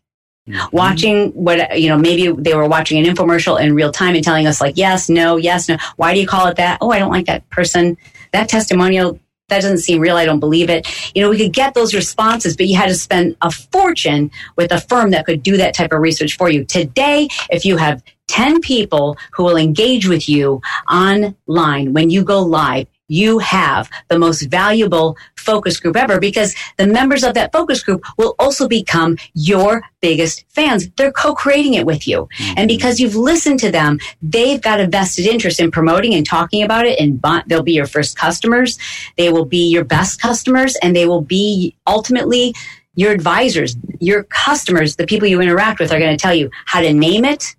Speaker 2: Mm-hmm. Watching what, you know, maybe they were watching an infomercial in real time and telling us like, yes, no, yes, no. Why do you call it that? Oh, I don't like that person. That testimonial that doesn't seem real. I don't believe it. You know, we could get those responses, but you had to spend a fortune with a firm that could do that type of research for you. Today, if you have 10 people who will engage with you online when you go live, you have the most valuable focus group ever because the members of that focus group will also become your biggest fans. They're co-creating it with you. Mm-hmm. And because you've listened to them, they've got a vested interest in promoting and talking about it and they'll be your first customers. They will be your best customers and they will be ultimately your advisors, your customers, the people you interact with are going to tell you how to name it,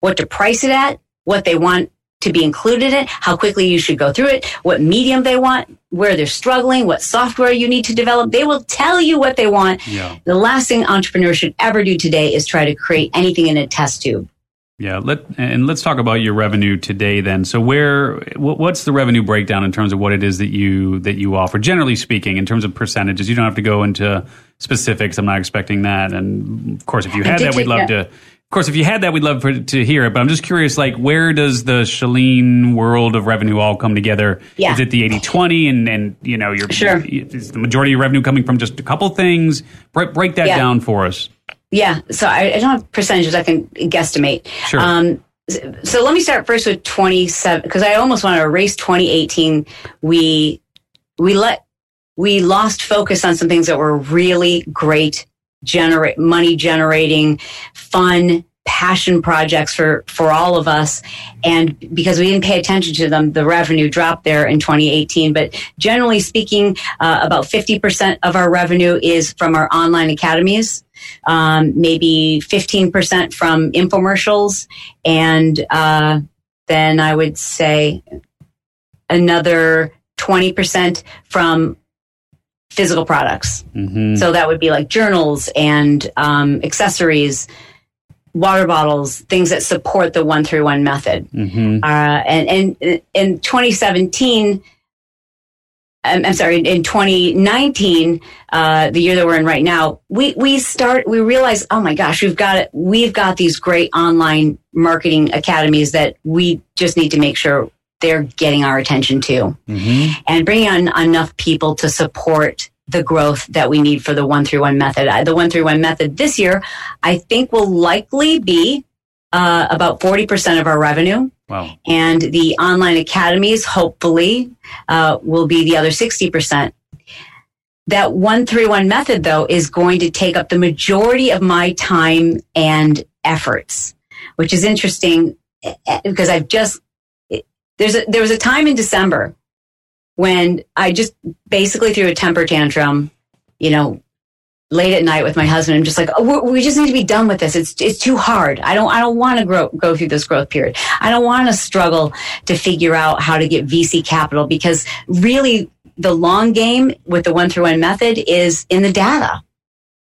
Speaker 2: what to price it at, what they want to be included in, it, how quickly you should go through it, what medium they want, where they're struggling, what software you need to develop. They will tell you what they want. Yeah. The last thing entrepreneurs should ever do today is try to create anything in a test tube.
Speaker 5: Yeah, let and let's talk about your revenue today then. So where what's the revenue breakdown in terms of what it is that you that you offer generally speaking in terms of percentages? You don't have to go into specifics. I'm not expecting that. And of course if you had that we'd love to of course, if you had that, we'd love for, to hear it. But I'm just curious, like, where does the Chalene world of revenue all come together?
Speaker 2: Yeah.
Speaker 5: Is it the 80-20 and, and, you know, you're,
Speaker 2: sure.
Speaker 5: is the majority of your revenue coming from just a couple things? Break, break that yeah. down for us.
Speaker 2: Yeah. So I, I, don't have percentages I can guesstimate.
Speaker 5: Sure. Um,
Speaker 2: so let me start first with 27, because I almost want to erase 2018. We, we let, we lost focus on some things that were really great generate money generating, fun, passion projects for for all of us. And because we didn't pay attention to them the revenue dropped there in 2018 but generally speaking uh, about 50% of our revenue is from our online academies. Um, maybe 15% from infomercials. And uh, then i would say another 20% from physical products. Mm-hmm. So that would be like journals and um, accessories, water bottles, things that support the one through one method. Mm-hmm. Uh, and, and in 2017, I'm, I'm sorry, in 2019, uh, the year that we're in right now, we, we start, we realize, oh my gosh, we've got it. We've got these great online marketing academies that we just need to make sure they're getting our attention too. Mm-hmm. And bringing on enough people to support the growth that we need for the one through one method. The one through one method this year, I think will likely be uh, about 40% of our revenue.
Speaker 5: Wow.
Speaker 2: And the online academies, hopefully, uh, will be the other 60%. That one through one method, though, is going to take up the majority of my time and efforts, which is interesting eh, eh, because I've just there's a, there was a time in December when I just basically threw a temper tantrum, you know, late at night with my husband. I'm just like, oh, we just need to be done with this. It's it's too hard. I don't I don't want to grow go through this growth period. I don't want to struggle to figure out how to get VC capital because really the long game with the one through one method is in the data.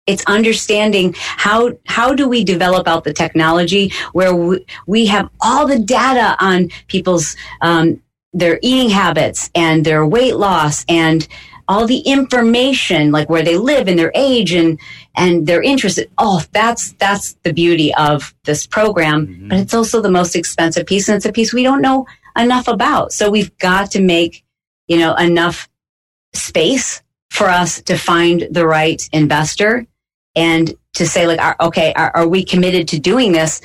Speaker 2: It's understanding how how do we develop out the technology where we, we have all the data on people's um, their eating habits and their weight loss and all the information like where they live and their age and and their interests oh that's that's the beauty of this program mm-hmm. but it's also the most expensive piece and it's a piece we don't know enough about. So we've got to make you know enough space for us to find the right investor and to say like, are, okay, are, are we committed to doing this?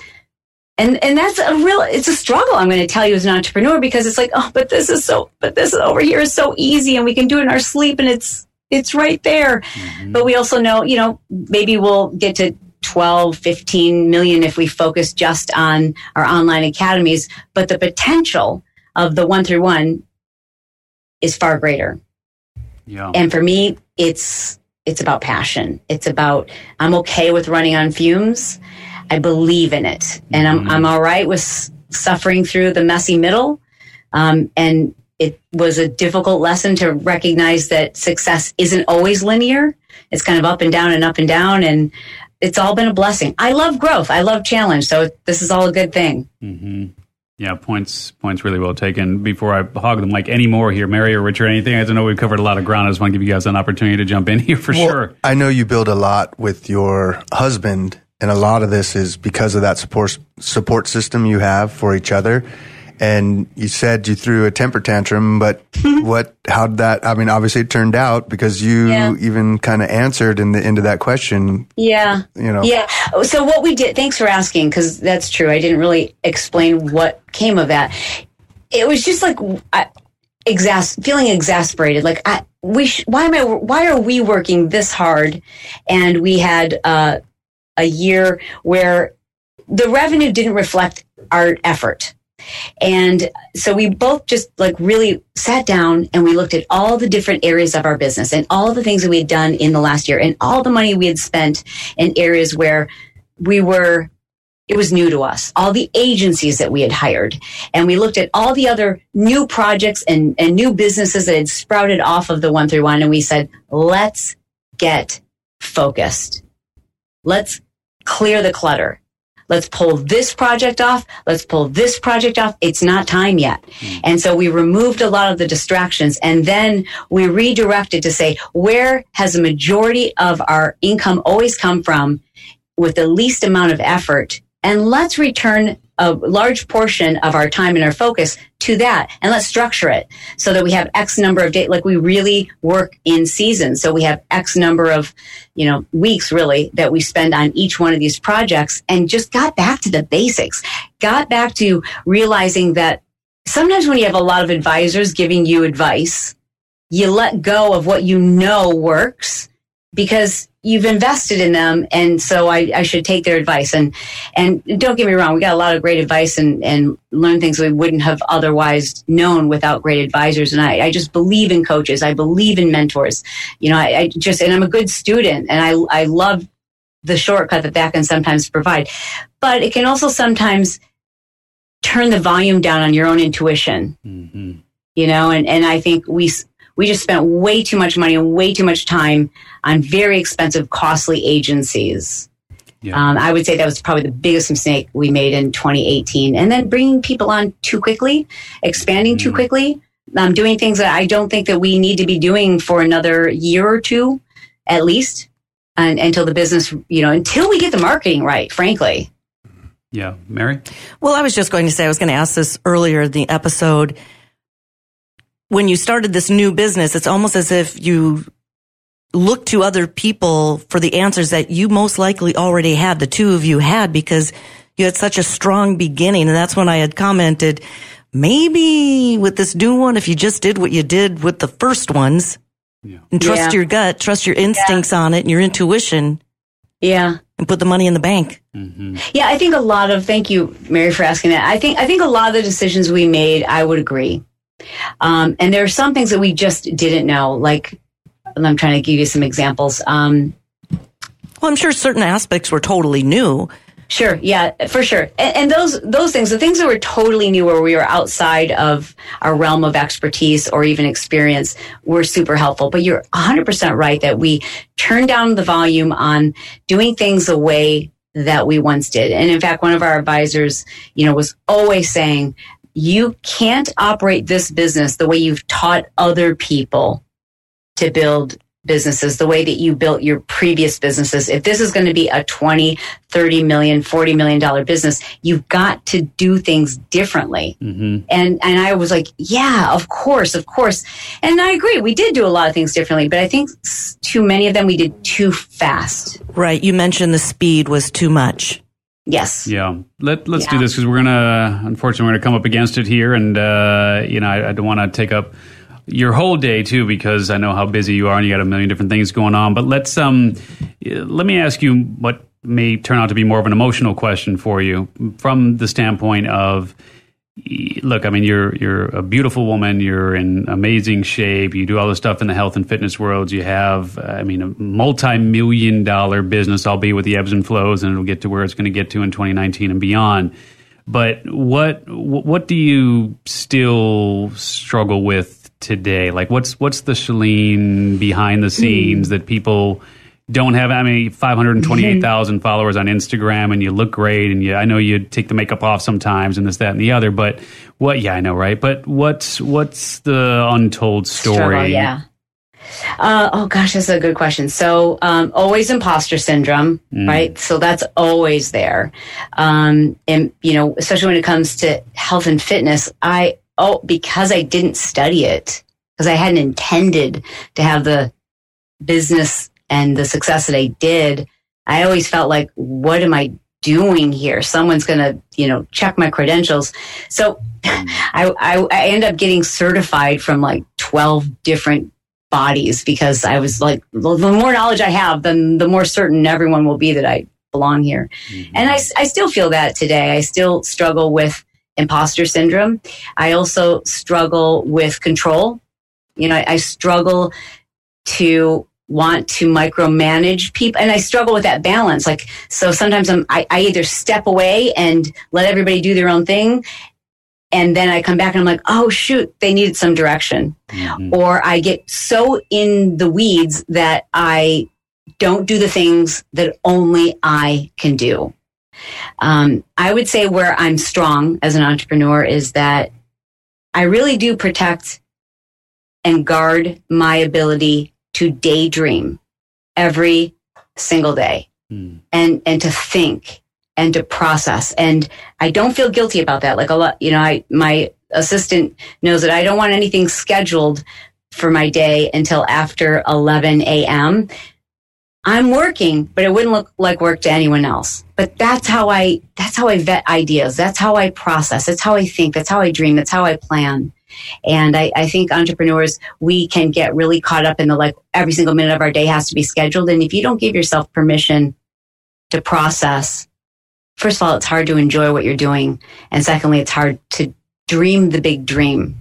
Speaker 2: And, and that's a real, it's a struggle. I'm going to tell you as an entrepreneur because it's like, oh, but this is so, but this over here is so easy and we can do it in our sleep and it's, it's right there. Mm-hmm. But we also know, you know, maybe we'll get to 12, 15 million if we focus just on our online academies. But the potential of the one through one is far greater.
Speaker 5: Yeah.
Speaker 2: And for me, it's it's about passion. It's about I'm okay with running on fumes. I believe in it, and I'm mm-hmm. I'm all right with suffering through the messy middle. Um, and it was a difficult lesson to recognize that success isn't always linear. It's kind of up and down and up and down, and it's all been a blessing. I love growth. I love challenge. So this is all a good thing.
Speaker 5: Mm-hmm. Yeah, points points really well taken. Before I hog the mic anymore here, Mary or Richard, anything? I don't know we've covered a lot of ground. I just want to give you guys an opportunity to jump in here for well, sure.
Speaker 7: I know you build a lot with your husband, and a lot of this is because of that support support system you have for each other. And you said you threw a temper tantrum, but (laughs) what, how did that, I mean, obviously it turned out because you
Speaker 2: Yeah.
Speaker 7: even kind of answered in the end of that question,
Speaker 2: Yeah.
Speaker 7: you know.
Speaker 2: Yeah. So what we did, thanks for asking, because that's true. I didn't really explain what came of that. It was just like I, exas- feeling exasperated. Like I, we, sh- why am I, why are we working this hard? And we had uh, a year where the revenue didn't reflect our effort. And so we both just like really sat down and we looked at all the different areas of our business and all the things that we had done in the last year and all the money we had spent in areas where we were it was new to us. All the agencies that we had hired. And we looked at all the other new projects and, and new businesses that had sprouted off of the 131 and we said let's get focused. Let's clear the clutter let's pull this project off. Let's pull this project off. It's not time yet. Hmm. And so we removed a lot of the distractions and then we redirected to say where has the majority of our income always come from with the least amount of effort? And let's return a large portion of our time and our focus to that and let's structure it so that we have x number of days like we really work in season so we have x number of you know weeks really that we spend on each one of these projects and just got back to the basics. Got back to realizing that sometimes when you have a lot of advisors giving you advice you let go of what you know works because you've invested in them and so I, I should take their advice. And and don't get me wrong we got a lot of great advice and and learn things we wouldn't have otherwise known without great advisors. And I, I just believe in coaches. I believe in mentors. You know I, I just and I'm a good student and I I love the shortcut that that can sometimes provide. But it can also sometimes turn the volume down on your own intuition.
Speaker 5: Hmm
Speaker 2: you know and and I think we we just spent way too much money and way too much time on very expensive costly agencies
Speaker 5: Yeah.
Speaker 2: um, I would say that was probably the biggest mistake we made in 2018 and then bringing people on too quickly expanding too quickly um, doing things that I don't think that we need to be doing for another year or two at least and, until the business you know until we get the marketing right frankly
Speaker 5: yeah. Mary?
Speaker 6: Well, I was just going to say, I was going to ask this earlier in the episode. When you started this new business, it's almost as if you look to other people for the answers that you most likely already had, the two of you had, because you had such a strong beginning. And that's when I had commented, maybe with this new one, if you just did what you did with the first ones
Speaker 5: Yeah.
Speaker 6: and trust
Speaker 2: Yeah.
Speaker 6: your gut, trust your instincts on it and your intuition
Speaker 2: yeah
Speaker 6: and put the money in the bank.
Speaker 5: hmm
Speaker 2: Yeah, I think a lot of thank you, Mary, for asking that. I think I think a lot of the decisions we made, I would agree. Um, and there are some things that we just didn't know. Like, and I'm trying to give you some examples. Um,
Speaker 6: Well, I'm sure certain aspects were totally new.
Speaker 2: Sure, yeah, for sure. And, and those those things, the things that were totally new, where we were outside of our realm of expertise or even experience, were super helpful. But you're 100 percent right that we turned down the volume on doing things the way that we once did. And in fact, one of our advisors, you know, was always saying, "You can't operate this business the way you've taught other people to build." businesses the way that you built your previous businesses if this is going to be a 20 30 million 40 million dollar business you've got to do things differently
Speaker 5: hmm
Speaker 2: and and i was like yeah of course of course and i agree we did do a lot of things differently but i think too many of them we did too fast
Speaker 6: Right. You mentioned the speed was too much.
Speaker 2: yes
Speaker 5: Yeah. Let, let's do this because we're going to, unfortunately, we're going to come up against it here. And, uh, you know, I, I don't want to take up your whole day, too, because I know how busy you are and you got a million different things going on. But let's, um, let me ask you what may turn out to be more of an emotional question for you from the standpoint of, look, I mean, you're you're a beautiful woman. You're in amazing shape. You do all this stuff in the health and fitness world. You have, I mean, a multi-million dollar business, albeit with the ebbs and flows, and it'll get to where it's going to get to in 2019 and beyond. But what what do you still struggle with today? Like, what's what's the Chalene behind the scenes that people don't have I mean 528,000 (laughs) followers on Instagram and you look great and you I know you take the makeup off sometimes and this that and the other but what yeah I know right but what's what's the untold story
Speaker 2: Struggle, yeah Uh, oh gosh, that's a good question. So, um, always imposter syndrome, right? So that's always there. Um, and you know, especially when it comes to health and fitness, I oh because I didn't study it because I hadn't intended to have the business and the success that I did. I always felt like, what am I doing here? Someone's going to, you know, check my credentials. So mm. (laughs) I, I, I end up getting certified from like 12 different bodies because I was like, the the more knowledge I have, then the more certain everyone will be that I belong here. Mm-hmm. And I, I still feel that today. I still struggle with imposter syndrome. I also struggle with control. You know, I, I struggle to want to micromanage people and I struggle with that balance. Like, so sometimes I'm, I, I either step away and let everybody do their own thing. And then I come back and I'm like, oh shoot, they needed some direction. Mm-hmm. Or I get so in the weeds that I don't do the things that only I can do. Um, I would say where I'm strong as an entrepreneur is that I really do protect and guard my ability to daydream every single day and and to think and to process. And I don't feel guilty about that. Like a lot you know I my assistant knows that I don't want anything scheduled for my day until after 11 a.m. I'm working, but it wouldn't look like work to anyone else. But that's how I that's how I vet ideas. That's how I process. That's how I think. That's how I dream. That's how I plan. And I, I think entrepreneurs, we can get really caught up in the like every single minute of our day has to be scheduled. And if you don't give yourself permission to process, first of all, it's hard to enjoy what you're doing. And secondly, it's hard to dream the big dream.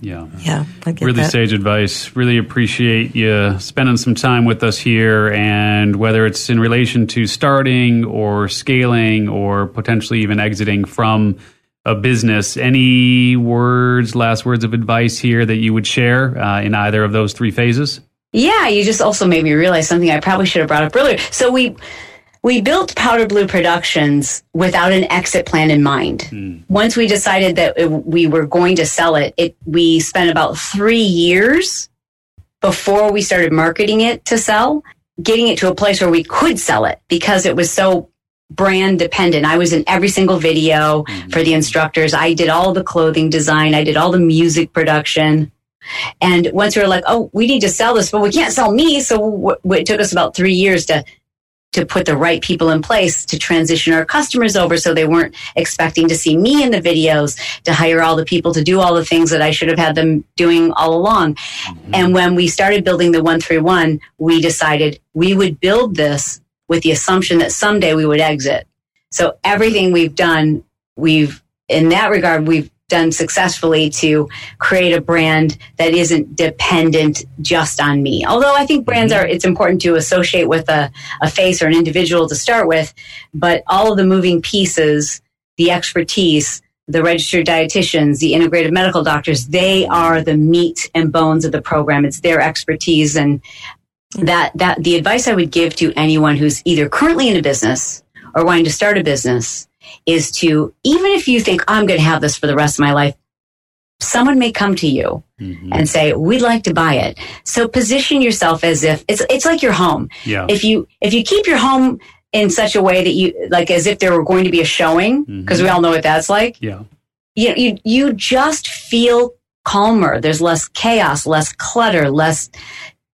Speaker 5: Yeah.
Speaker 6: Yeah, I get
Speaker 5: Really
Speaker 6: that.
Speaker 5: sage advice. Really appreciate you spending some time with us here. And whether it's in relation to starting or scaling or potentially even exiting from a business, any words, last words of advice here that you would share uh, in either of those three phases?
Speaker 2: Yeah, you just also made me realize something I probably should have brought up earlier. So we we built Powder Blue Productions without an exit plan in mind. Hmm. Once we decided that it, we were going to sell it, it we spent about three years before we started marketing it to sell, getting it to a place where we could sell it because it was so brand dependent. I was in every single video hmm. for the instructors. I did all the clothing design. I did all the music production. And once we were like, oh, we need to sell this, but we can't sell me. So w- w- it took us about three years to to put the right people in place to transition our customers over so they weren't expecting to see me in the videos, to hire all the people to do all the things that I should have had them doing all along. Mm-hmm. And when we started building the 131, we decided we would build this with the assumption that someday we would exit. So everything we've done, we've, in that regard, we've done successfully to create a brand that isn't dependent just on me. Although I think brands mm-hmm. are, it's important to associate with a, a face or an individual to start with, but all of the moving pieces, the expertise, the registered dietitians, the integrative medical doctors, they are the meat and bones of the program. It's their expertise. And that, that the advice I would give to anyone who's either currently in a business or wanting to start a business is to, even if you think I'm going to have this for the rest of my life, someone may come to you mm-hmm. and say, we'd like to buy it. So position yourself as if it's, it's like your home.
Speaker 5: Yeah.
Speaker 2: If you, if you keep your home in such a way that you, like as if there were going to be a showing, mm-hmm. because we all know what that's like,
Speaker 5: Yeah.
Speaker 2: you, you, you just feel calmer. There's less chaos, less clutter, less,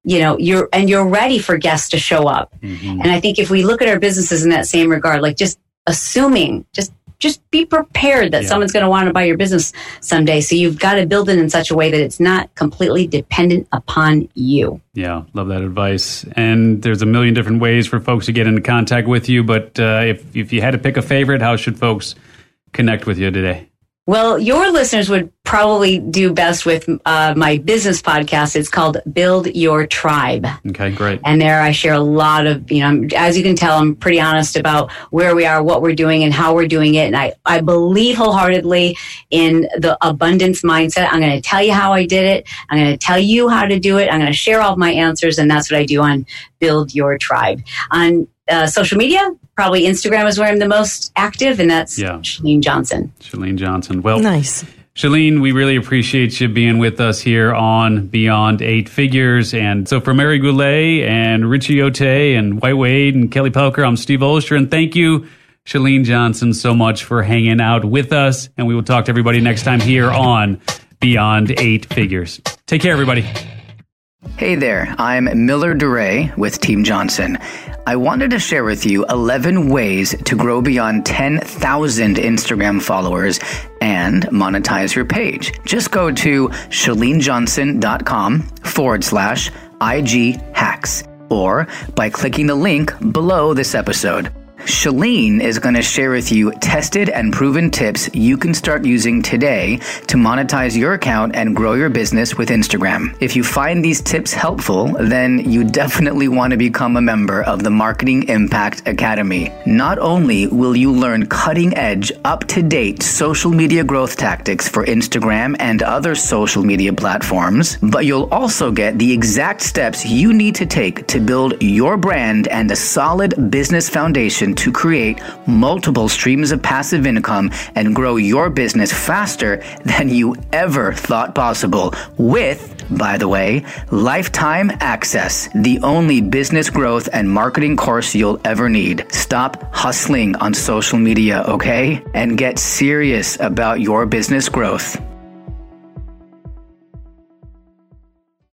Speaker 2: you know, you're, and you're ready for guests to show up. Mm-hmm. And I think if we look at our businesses in that same regard, like just assuming, just, just be prepared that
Speaker 5: Yeah.
Speaker 2: someone's going to want to buy your business someday. So you've got to build it in such a way that it's not completely dependent upon you.
Speaker 5: Yeah, love that advice. And there's a million different ways for folks to get into contact with you. But uh, if if you had to pick a favorite, how should folks connect with you today?
Speaker 2: Well, your listeners would probably do best with uh, my business podcast. It's called Build Your Tribe.
Speaker 5: Okay, great.
Speaker 2: And there I share a lot of, you know, as you can tell, I'm pretty honest about where we are, what we're doing, and how we're doing it. And I, I believe wholeheartedly in the abundance mindset. I'm going to tell you how I did it. I'm going to tell you how to do it. I'm going to share all of my answers. And that's what I do on Build Your Tribe. On uh, social media, probably Instagram is where I'm the most active, and that's
Speaker 5: Yeah.
Speaker 2: Chalene Johnson.
Speaker 5: Chalene Johnson. Well,
Speaker 6: Nice.
Speaker 5: Chalene, we really appreciate you being with us here on Beyond Eight Figures. And so for Mary Goulet and Richie Ote and White Wade and Kelly Pelker, I'm Steve Olsher. And thank you, Chalene Johnson, so much for hanging out with us. And we will talk to everybody next time here on Beyond Eight Figures. Take care, everybody.
Speaker 8: Hey there, I'm Miller DeRay with Team Johnson. I wanted to share with you 11 ways to grow beyond 10,000 Instagram followers and monetize your page. Just go to chalenejohnson.com forward slash IG hacks or by clicking the link below this episode. Chalene is going to share with you tested and proven tips you can start using today to monetize your account and grow your business with Instagram. If you find these tips helpful, then you definitely want to become a member of the Marketing Impact Academy. Not only will you learn cutting edge, up to date social media growth tactics for Instagram and other social media platforms, but you'll also get the exact steps you need to take to build your brand and a solid business foundation to create multiple streams of passive income and grow your business faster than you ever thought possible with, by the way, lifetime access, the only business growth and marketing course you'll ever need. Stop hustling on social media, okay? And get serious about your business growth.